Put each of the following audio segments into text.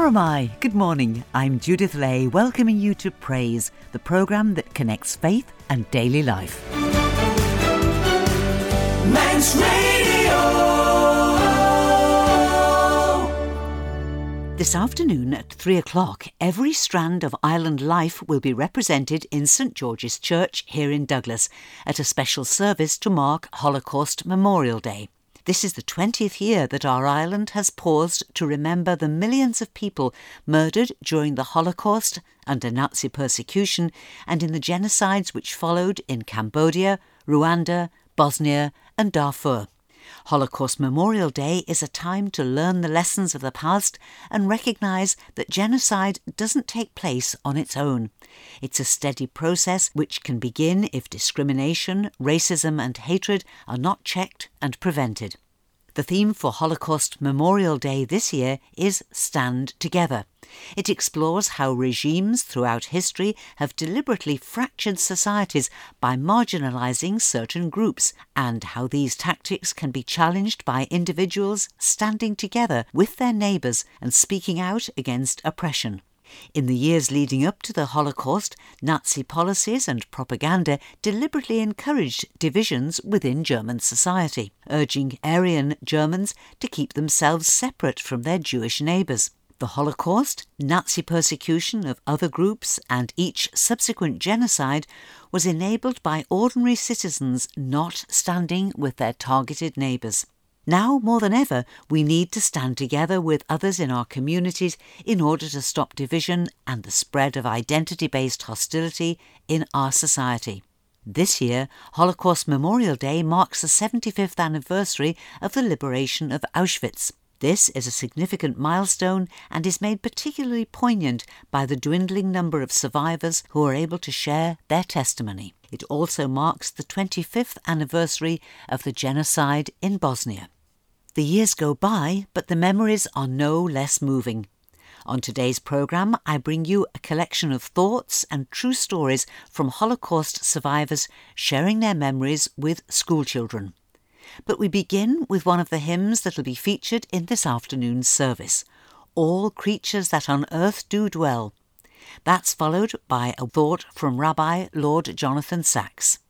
Moghrey mie. Good morning. I'm Judith Lay, welcoming you to Praise, the programme that connects faith and daily life. Manx Radio. This afternoon at three o'clock, every strand of island life will be represented in St George's Church here in Douglas at a special service to mark Holocaust Memorial Day. This is the 20th year that our island has paused to remember the millions of people murdered during the Holocaust, under Nazi persecution, and in the genocides which followed in Cambodia, Rwanda, Bosnia, and Darfur. Holocaust Memorial Day is a time to learn the lessons of the past and recognise that genocide doesn't take place on its own. It's a steady process which can begin if discrimination, racism, and hatred are not checked and prevented. The theme for Holocaust Memorial Day this year is Stand Together. It explores how regimes throughout history have deliberately fractured societies by marginalising certain groups and how these tactics can be challenged by individuals standing together with their neighbours and speaking out against oppression. In the years leading up to the Holocaust, Nazi policies and propaganda deliberately encouraged divisions within German society, urging Aryan Germans to keep themselves separate from their Jewish neighbours. The Holocaust, Nazi persecution of other groups, and each subsequent genocide was enabled by ordinary citizens not standing with their targeted neighbours. Now more than ever, we need to stand together with others in our communities in order to stop division and the spread of identity based hostility in our society. This year, Holocaust Memorial Day marks the 75th anniversary of the liberation of Auschwitz. This is a significant milestone and is made particularly poignant by the dwindling number of survivors who are able to share their testimony. It also marks the 25th anniversary of the genocide in Bosnia. The years go by, but the memories are no less moving. On today's programme, I bring you a collection of thoughts and true stories from Holocaust survivors sharing their memories with schoolchildren. But we begin with one of the hymns that will be featured in this afternoon's service All Creatures That on Earth Do Dwell. That's followed by a thought from Rabbi Lord Jonathan Sacks.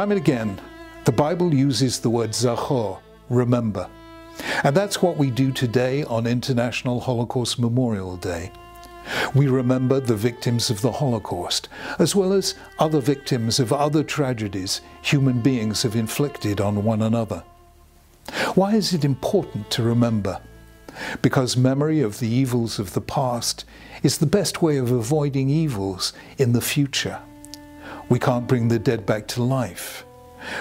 Time and again, the Bible uses the word zachor, remember. And that's what we do today on International Holocaust Memorial Day. We remember the victims of the Holocaust, as well as other victims of other tragedies human beings have inflicted on one another. Why is it important to remember? Because memory of the evils of the past is the best way of avoiding evils in the future. We can't bring the dead back to life,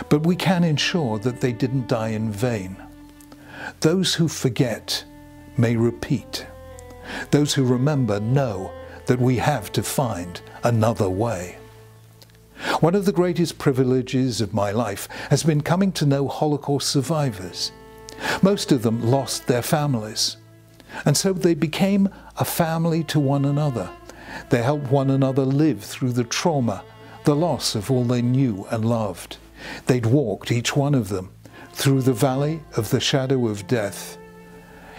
but we can ensure that they didn't die in vain. Those who forget may repeat. Those who remember know that we have to find another way. One of the greatest privileges of my life has been coming to know Holocaust survivors. Most of them lost their families, and so they became a family to one another. They helped one another live through the trauma, the loss of all they knew and loved. They'd walked, each one of them, through the valley of the shadow of death.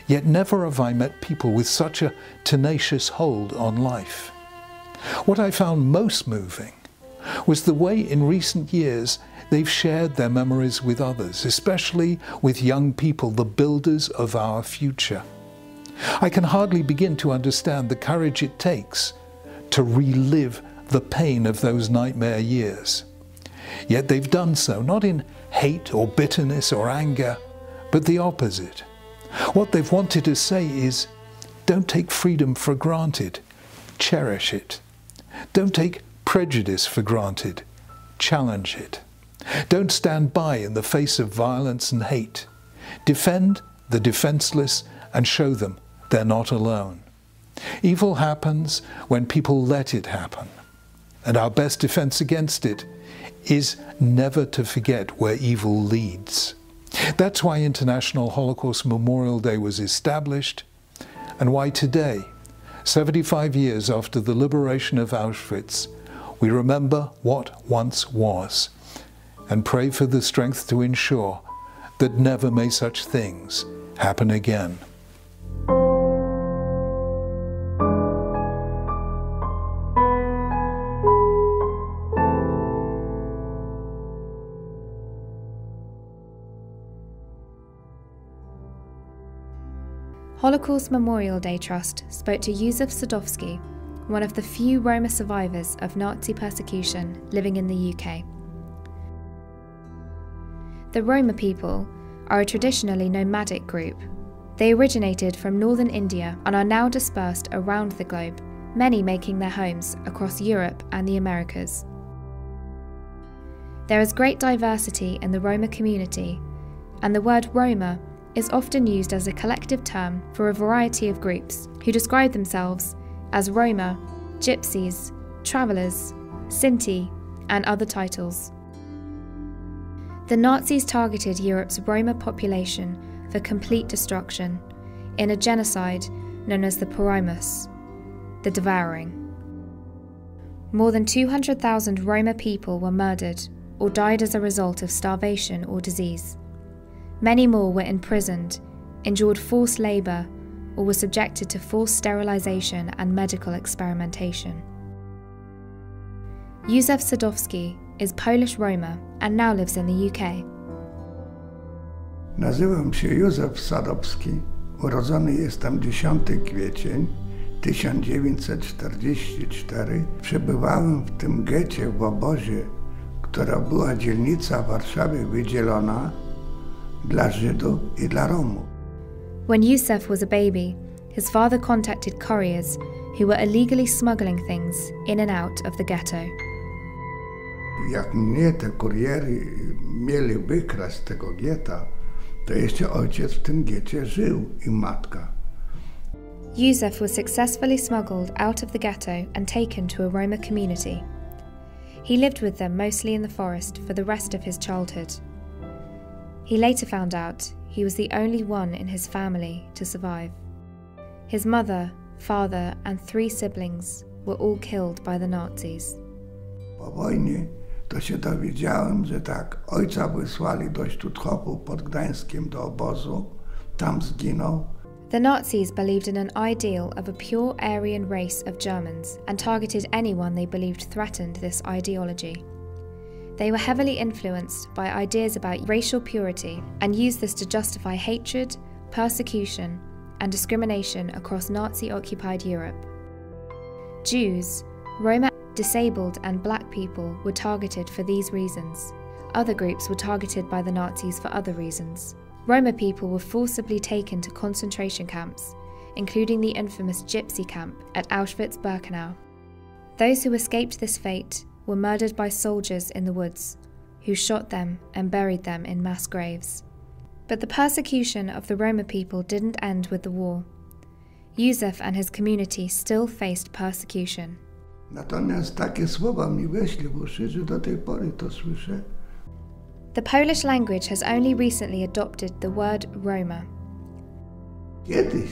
Yet never have I met people with such a tenacious hold on life. What I found most moving was the way in recent years they've shared their memories with others, especially with young people, the builders of our future. I can hardly begin to understand the courage it takes to relive the pain of those nightmare years. Yet they've done so not in hate or bitterness or anger, but the opposite. What they've wanted to say is don't take freedom for granted, cherish it. Don't take prejudice for granted, challenge it. Don't stand by in the face of violence and hate. Defend the defenseless and show them they're not alone. Evil happens when people let it happen. And our best defense against it is never to forget where evil leads. That's why International Holocaust Memorial Day was established and why today, 75 years after the liberation of Auschwitz, we remember what once was and pray for the strength to ensure that never may such things happen again. Holocaust Memorial Day Trust spoke to Józef Sadowski, one of the few Roma survivors of Nazi persecution living in the UK. The Roma people are a traditionally nomadic group. They originated from northern India and are now dispersed around the globe, many making their homes across Europe and the Americas. There is great diversity in the Roma community, and the word Roma is often used as a collective term for a variety of groups who describe themselves as Roma, Gypsies, Travellers, Sinti, and other titles. The Nazis targeted Europe's Roma population for complete destruction in a genocide known as the Porajmos, the Devouring. More than 200,000 Roma people were murdered or died as a result of starvation or disease. Many more were imprisoned, endured forced labour, or were subjected to forced sterilisation and medical experimentation. Józef Sadowski is Polish Roma and now lives in the UK. Nazywam się Józef Sadowski. Urodzony jestem 10 kwiecień 1944. Przebywałem w tym gecie w obozie, która była dzielnica w Warszawie wydzielona dla Żydów i dla Romów. When Józef was a baby, his father contacted couriers who were illegally smuggling things in and out of the ghetto. Jak mnie te kuriery mieli wykraść z tego getta, to jeszcze ojciec w tym getcie żył i matka. Józef was successfully smuggled out of the ghetto and taken to a Roma community. He lived with them mostly in the forest for the rest of his childhood. He later found out he was the only one in his family to survive. His mother, father, and three siblings were all killed by the Nazis. Po wojnie to się dowiedziałem, że tak, ojca wysłali do pod Gdańskiem do obozu, tam zginął. The Nazis believed in an ideal of a pure Aryan race of Germans and targeted anyone they believed threatened this ideology. They were heavily influenced by ideas about racial purity and used this to justify hatred, persecution, and discrimination across Nazi occupied Europe. Jews, Roma, disabled, and black people were targeted for these reasons. Other groups were targeted by the Nazis for other reasons. Roma people were forcibly taken to concentration camps, including the infamous Gypsy camp at Auschwitz Birkenau. Those who escaped this fate were murdered by soldiers in the woods, who shot them and buried them in mass graves. But the persecution of the Roma people didn't end with the war. Józef and his community still faced persecution. Natomiast takie słowa mi weszli w uszy, że do tej pory to słyszę. The Polish language has only recently adopted the word Roma. Kiedyś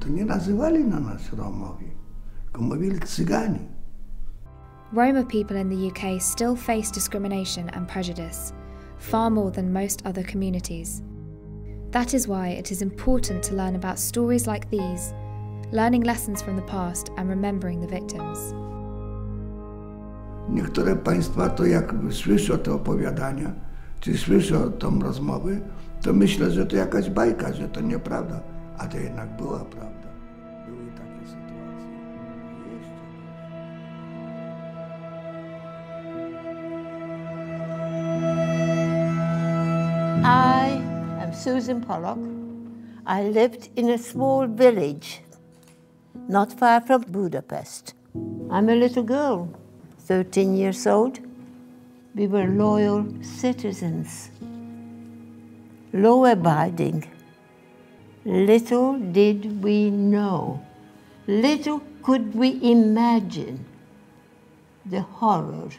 to nie nazywali na nas Romowi, tylko mówili Cygani. Roma people in the UK still face discrimination and prejudice, far more than most other communities. That is why it is important to learn about stories like these, learning lessons from the past and remembering the victims. Niektóre państwa to jak słyszą te opowiadania, czy słyszą tą rozmowę, to myślę, że to jakaś bajka, że to nieprawda, a to jednak była prawda. I am Susan Pollock. I lived in a small village not far from Budapest. I'm a little girl, 13 years old. We were loyal citizens, law abiding. Little did we know, little could we imagine the horror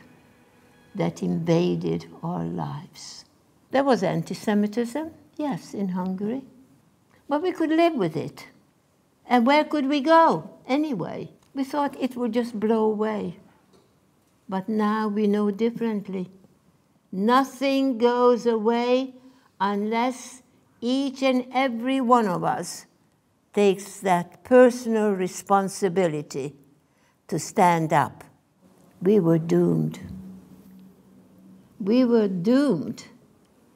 that invaded our lives. There was anti Semitism, yes, in Hungary, but we could live with it. And where could we go anyway? We thought it would just blow away. But now we know differently. Nothing goes away unless each and every one of us takes that personal responsibility to stand up. We were doomed. We were doomed.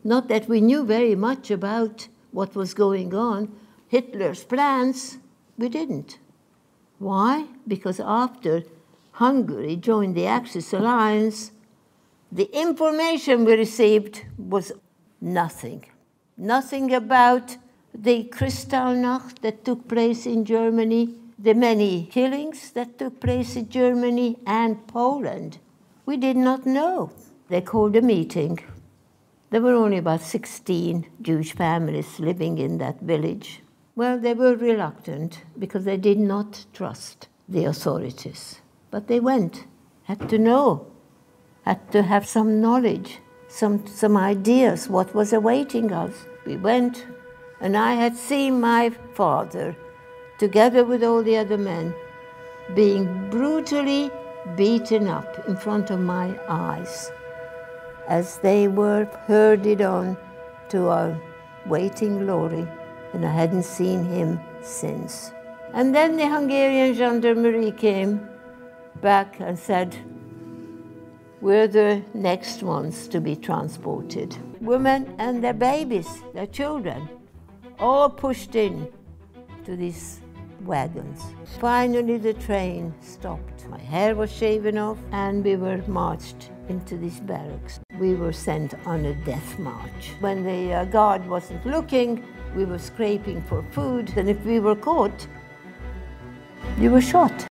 Not that we knew very much about what was going on, Hitler's plans, we didn't. Why? Because after Hungary joined the Axis alliance, the information we received was nothing. Nothing about the Kristallnacht that took place in Germany, the many killings that took place in Germany and Poland. We did not know. They called a meeting. There were only about 16 Jewish families living in that village. Well, they were reluctant because they did not trust the authorities. But they went, had to know, had to have some knowledge, some, some ideas what was awaiting us. We went, and I had seen my father, together with all the other men, being brutally beaten up in front of my eyes as they were herded on to our waiting lorry and I hadn't seen him since. And then the Hungarian gendarmerie came back and said, We're the next ones to be transported. Women and their babies, their children, all pushed in to these wagons. Finally, the train stopped. My hair was shaven off, and we were marched into these barracks. We were sent on a death march. When the uh, guard wasn't looking, we were scraping for food, and if we were caught, you were shot.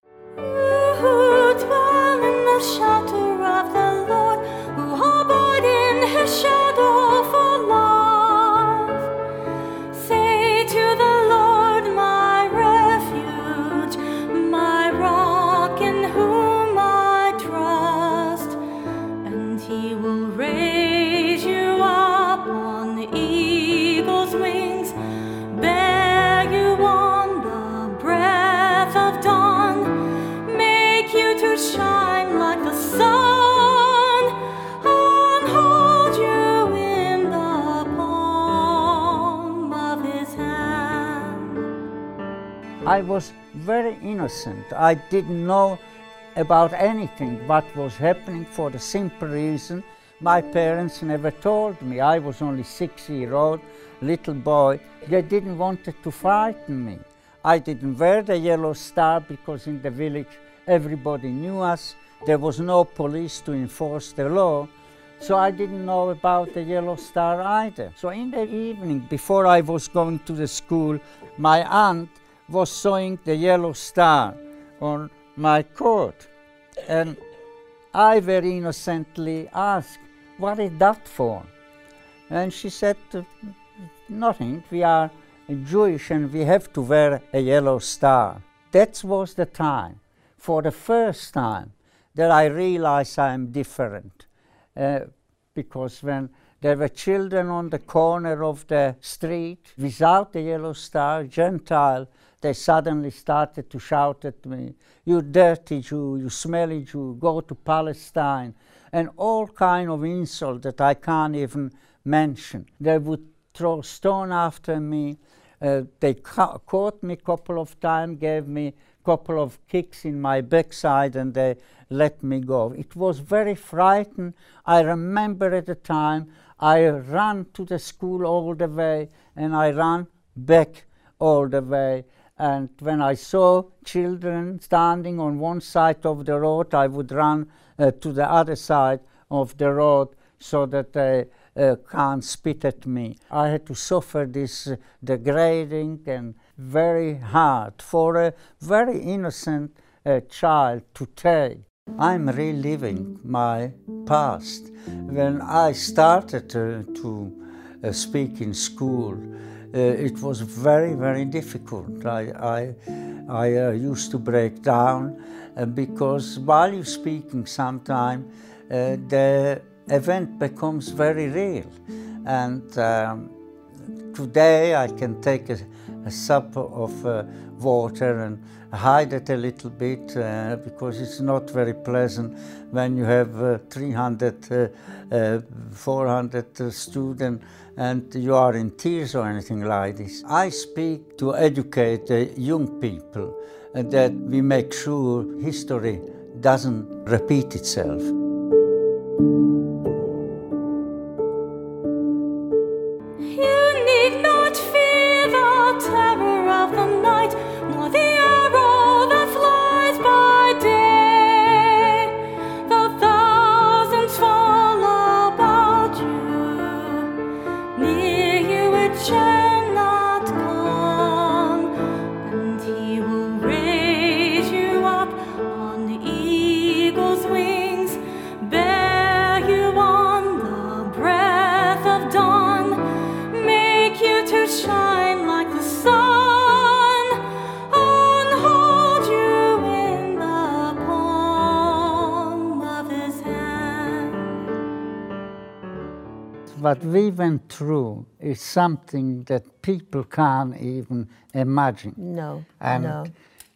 Innocent. I didn't know about anything what was happening for the simple reason my parents never told me. I was only six year old little boy. They didn't want to frighten me. I didn't wear the yellow star because in the village everybody knew us. There was no police to enforce the law. So I didn't know about the yellow star either. So in the evening, before I was going to the school, my aunt was sewing the yellow star on my coat. And I very innocently asked, What is that for? And she said, Nothing. We are Jewish and we have to wear a yellow star. That was the time, for the first time, that I realized I am different. Uh, because when there were children on the corner of the street without the yellow star, Gentile, they suddenly started to shout at me, You dirty Jew, you smelly Jew, go to Palestine, and all kind of insult that I can't even mention. They would throw stone after me. Uh, they ca- caught me a couple of times, gave me a couple of kicks in my backside, and they let me go. It was very frightened. I remember at the time I ran to the school all the way, and I ran back all the way. And when I saw children standing on one side of the road, I would run uh, to the other side of the road so that they uh, can't spit at me. I had to suffer this uh, degrading and very hard for a very innocent uh, child to take. I'm reliving my past. When I started to uh, speak in school, uh, it was very, very difficult. I, I, I uh, used to break down because while you're speaking, sometime the event becomes very real. And um, today I can take a, a sup of uh, water and hide it a little bit uh, because it's not very pleasant when you have uh, 300, uh, uh, 400 uh, students and you are in tears or anything like this. I speak to educate the young people uh, that we make sure history doesn't repeat itself. What we went through is something that people can't even imagine. No, and no.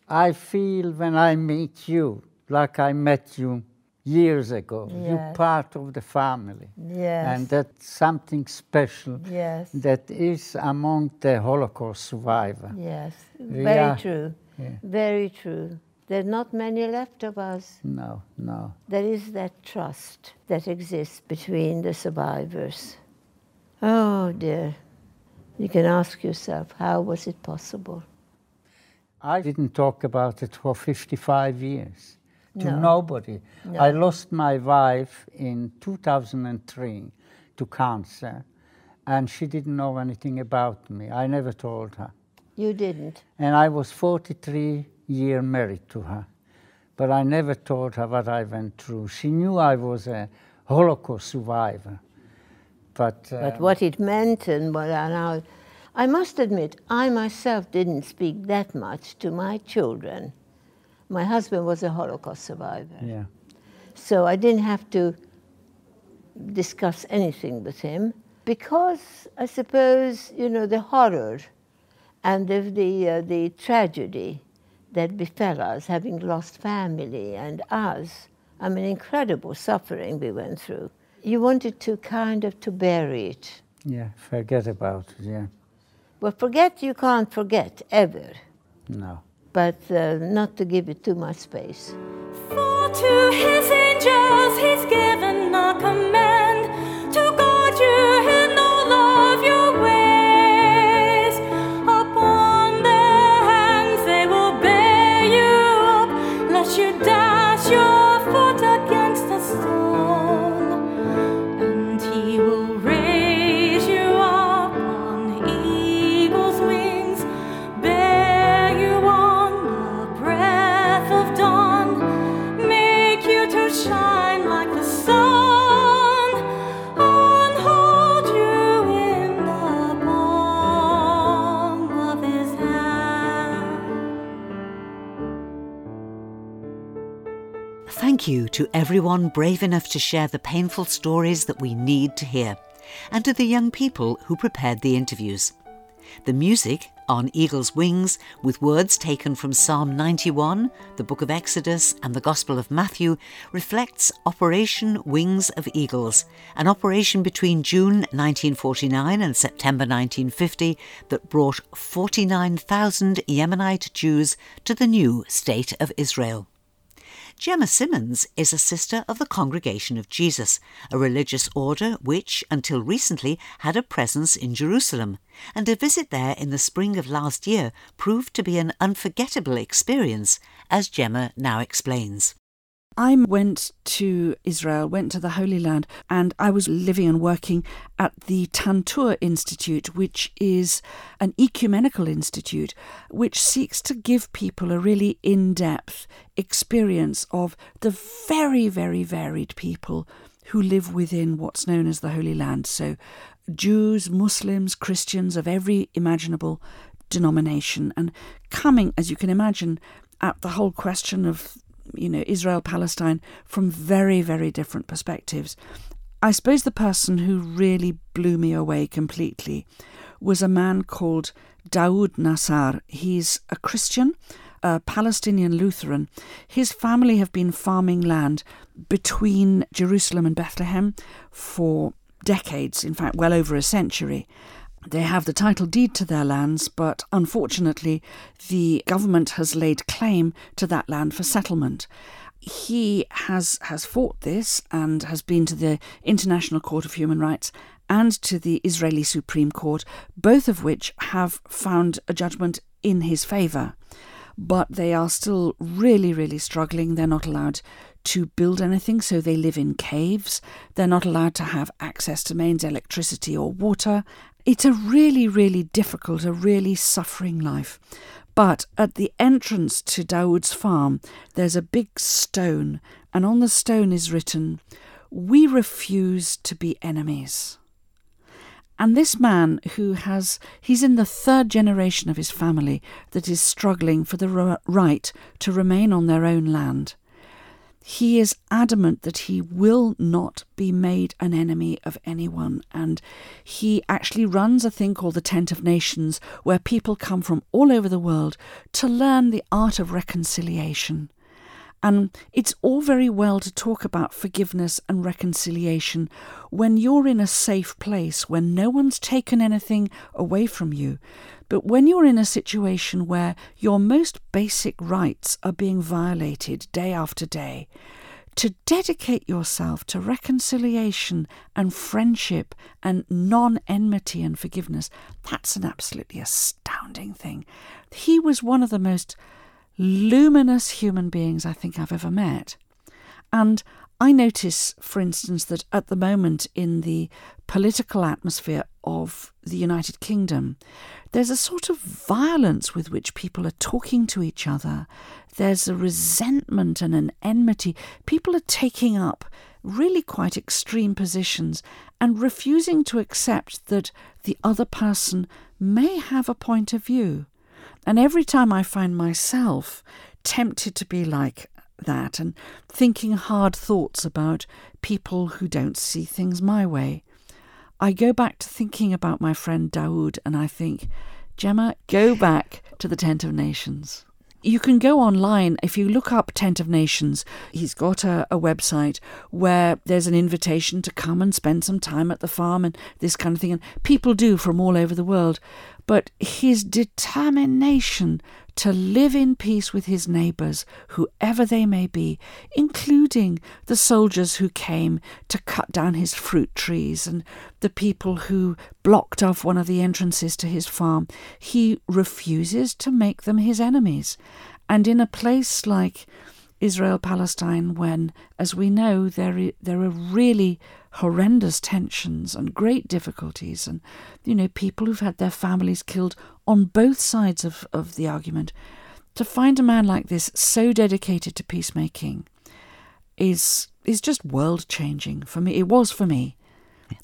I feel when I meet you, like I met you years ago, Yes. you're part of the family. Yes. And that's something special Yes. that is among the Holocaust survivor. Yes, We very are- true. Yeah. Very true. There are not many left of us. No, no. There is that trust that exists between the survivors. Oh dear. You can ask yourself, how was it possible? I didn't talk about it for 55 years to No. nobody. No. I lost my wife in 2003 to cancer, and she didn't know anything about me. I never told her. You didn't. And I was 43 year married to her, but I never told her what I went through. She knew I was a Holocaust survivor. But, uh, But what it meant and what I now, I must admit, I myself didn't speak that much to my children. My husband was a Holocaust survivor. yeah. So I didn't have to discuss anything with him because I suppose, you know, the horror and the, the, uh, the tragedy that befell us, having lost family and us, I mean, incredible suffering we went through. You wanted to kind of to bury it. Yeah, forget about it, yeah. Well, forget you can't forget, ever, No. but uh, not to give it too much space. For to his angels he's given a command Thank you to everyone brave enough to share the painful stories that we need to hear, and to the young people who prepared the interviews. The music on Eagle's Wings, with words taken from Psalm 91, the Book of Exodus, and the Gospel of Matthew, reflects Operation Wings of Eagles, an operation between June 1949 and September 1950 that brought 49,000 Yemenite Jews to the new State of Israel. Gemma Simmons is a sister of the Congregation of Jesus, a religious order which, until recently, had a presence in Jerusalem, and a visit there in the spring of last year proved to be an unforgettable experience, as Gemma now explains. I went to Israel, went to the Holy Land, and I was living and working at the Tantur Institute, which is an ecumenical institute which seeks to give people a really in depth experience of the very, very varied people who live within what's known as the Holy Land. So, Jews, Muslims, Christians of every imaginable denomination, and coming, as you can imagine, at the whole question of you know, Israel Palestine from very, very different perspectives. I suppose the person who really blew me away completely was a man called Daoud Nassar. He's a Christian, a Palestinian Lutheran. His family have been farming land between Jerusalem and Bethlehem for decades, in fact, well over a century. They have the title deed to their lands, but unfortunately, the government has laid claim to that land for settlement. He has has fought this and has been to the International Court of Human Rights and to the Israeli Supreme Court, both of which have found a judgment in his favour. But they are still really, really struggling. They're not allowed to build anything, so they live in caves. They're not allowed to have access to mains electricity or water, it's a really, really difficult, a really suffering life. But at the entrance to Daoud's farm, there's a big stone, and on the stone is written, We refuse to be enemies. And this man, who has, he's in the third generation of his family that is struggling for the right to remain on their own land he is adamant that he will not be made an enemy of anyone. And he actually runs a thing called the Tent of Nations, where people come from all over the world to learn the art of reconciliation. And it's all very well to talk about forgiveness and reconciliation when you're in a safe place, when no one's taken anything away from you. But when you're in a situation where your most basic rights are being violated day after day, to dedicate yourself to reconciliation and friendship and non enmity and forgiveness, that's an absolutely astounding thing. He was one of the most luminous human beings I think I've ever met. And I notice, for instance, that at the moment in the political atmosphere of the United Kingdom, there's a sort of violence with which people are talking to each other. There's a resentment and an enmity. People are taking up really quite extreme positions and refusing to accept that the other person may have a point of view. And every time I find myself tempted to be like, that and thinking hard thoughts about people who don't see things my way. I go back to thinking about my friend Daoud and I think, Gemma, go back to the Tent of Nations. You can go online if you look up Tent of Nations. He's got a, a website where there's an invitation to come and spend some time at the farm and this kind of thing. And people do from all over the world. But his determination to live in peace with his neighbours, whoever they may be, including the soldiers who came to cut down his fruit trees and the people who blocked off one of the entrances to his farm. He refuses to make them his enemies. And in a place like Israel Palestine, when, as we know, there, there are really horrendous tensions and great difficulties, and you know people who've had their families killed on both sides of, of the argument. To find a man like this so dedicated to peacemaking is is just world changing for me. It was for me.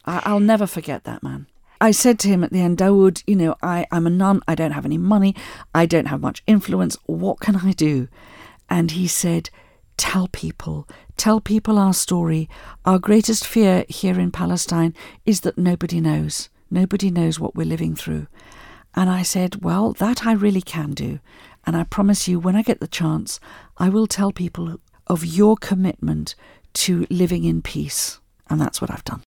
I, will never forget that man. I said to him at the end, Daoud, you know, I, I'm a nun, I don't have any money, I don't have much influence, what can I do? And he said, tell people, tell people our story. Our greatest fear here in Palestine is that nobody knows. Nobody knows what we're living through. And I said, Well, that I really can do. And I promise you, when I get the chance, I will tell people of your commitment to living in peace. And that's what I've done.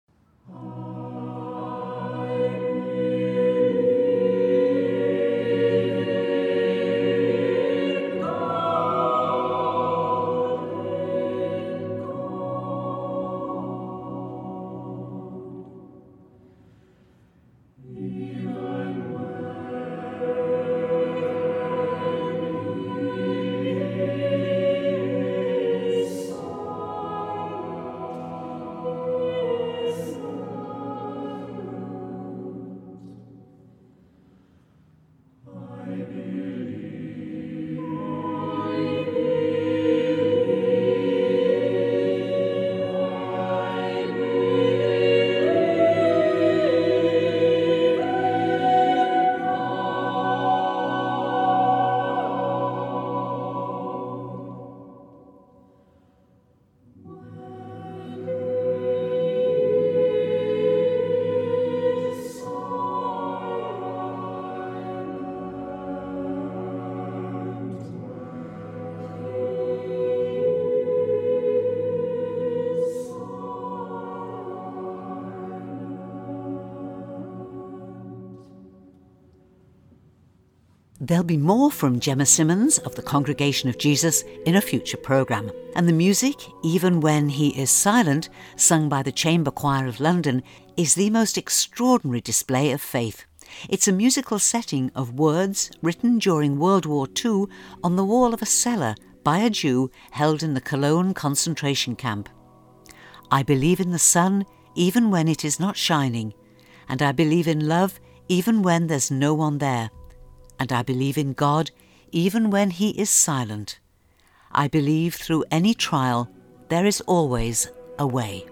There'll be more from Gemma Simmons of the Congregation of Jesus in a future programme. And the music, Even When He Is Silent, sung by the Chamber Choir of London, is the most extraordinary display of faith. It's a musical setting of words written during World War II on the wall of a cellar by a Jew held in the Cologne concentration camp. I believe in the sun even when it is not shining, and I believe in love even when there's no one there and I believe in God even when He is silent. I believe through any trial there is always a way.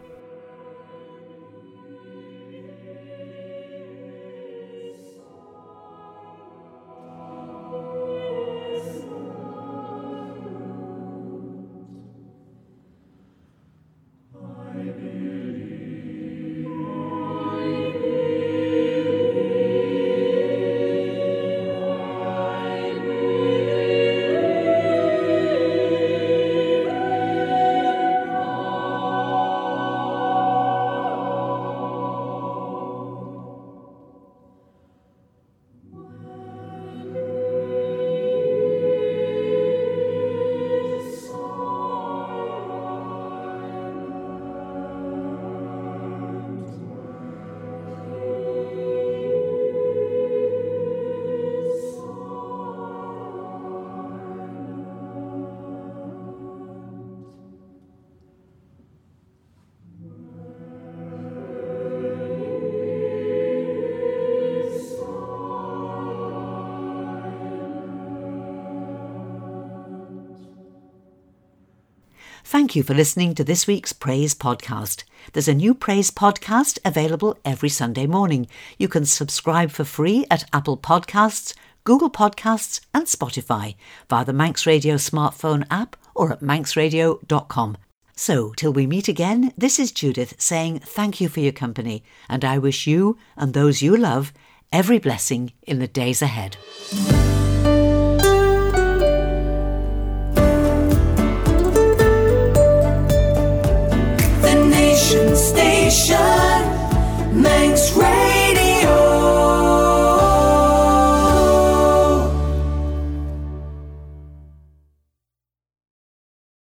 Thank you for listening to this week's Praise Podcast. There's a new Praise Podcast available every Sunday morning. You can subscribe for free at Apple Podcasts, Google Podcasts, and Spotify via the Manx Radio smartphone app or at manxradio.com. So, till we meet again, this is Judith saying thank you for your company, and I wish you and those you love every blessing in the days ahead. Station.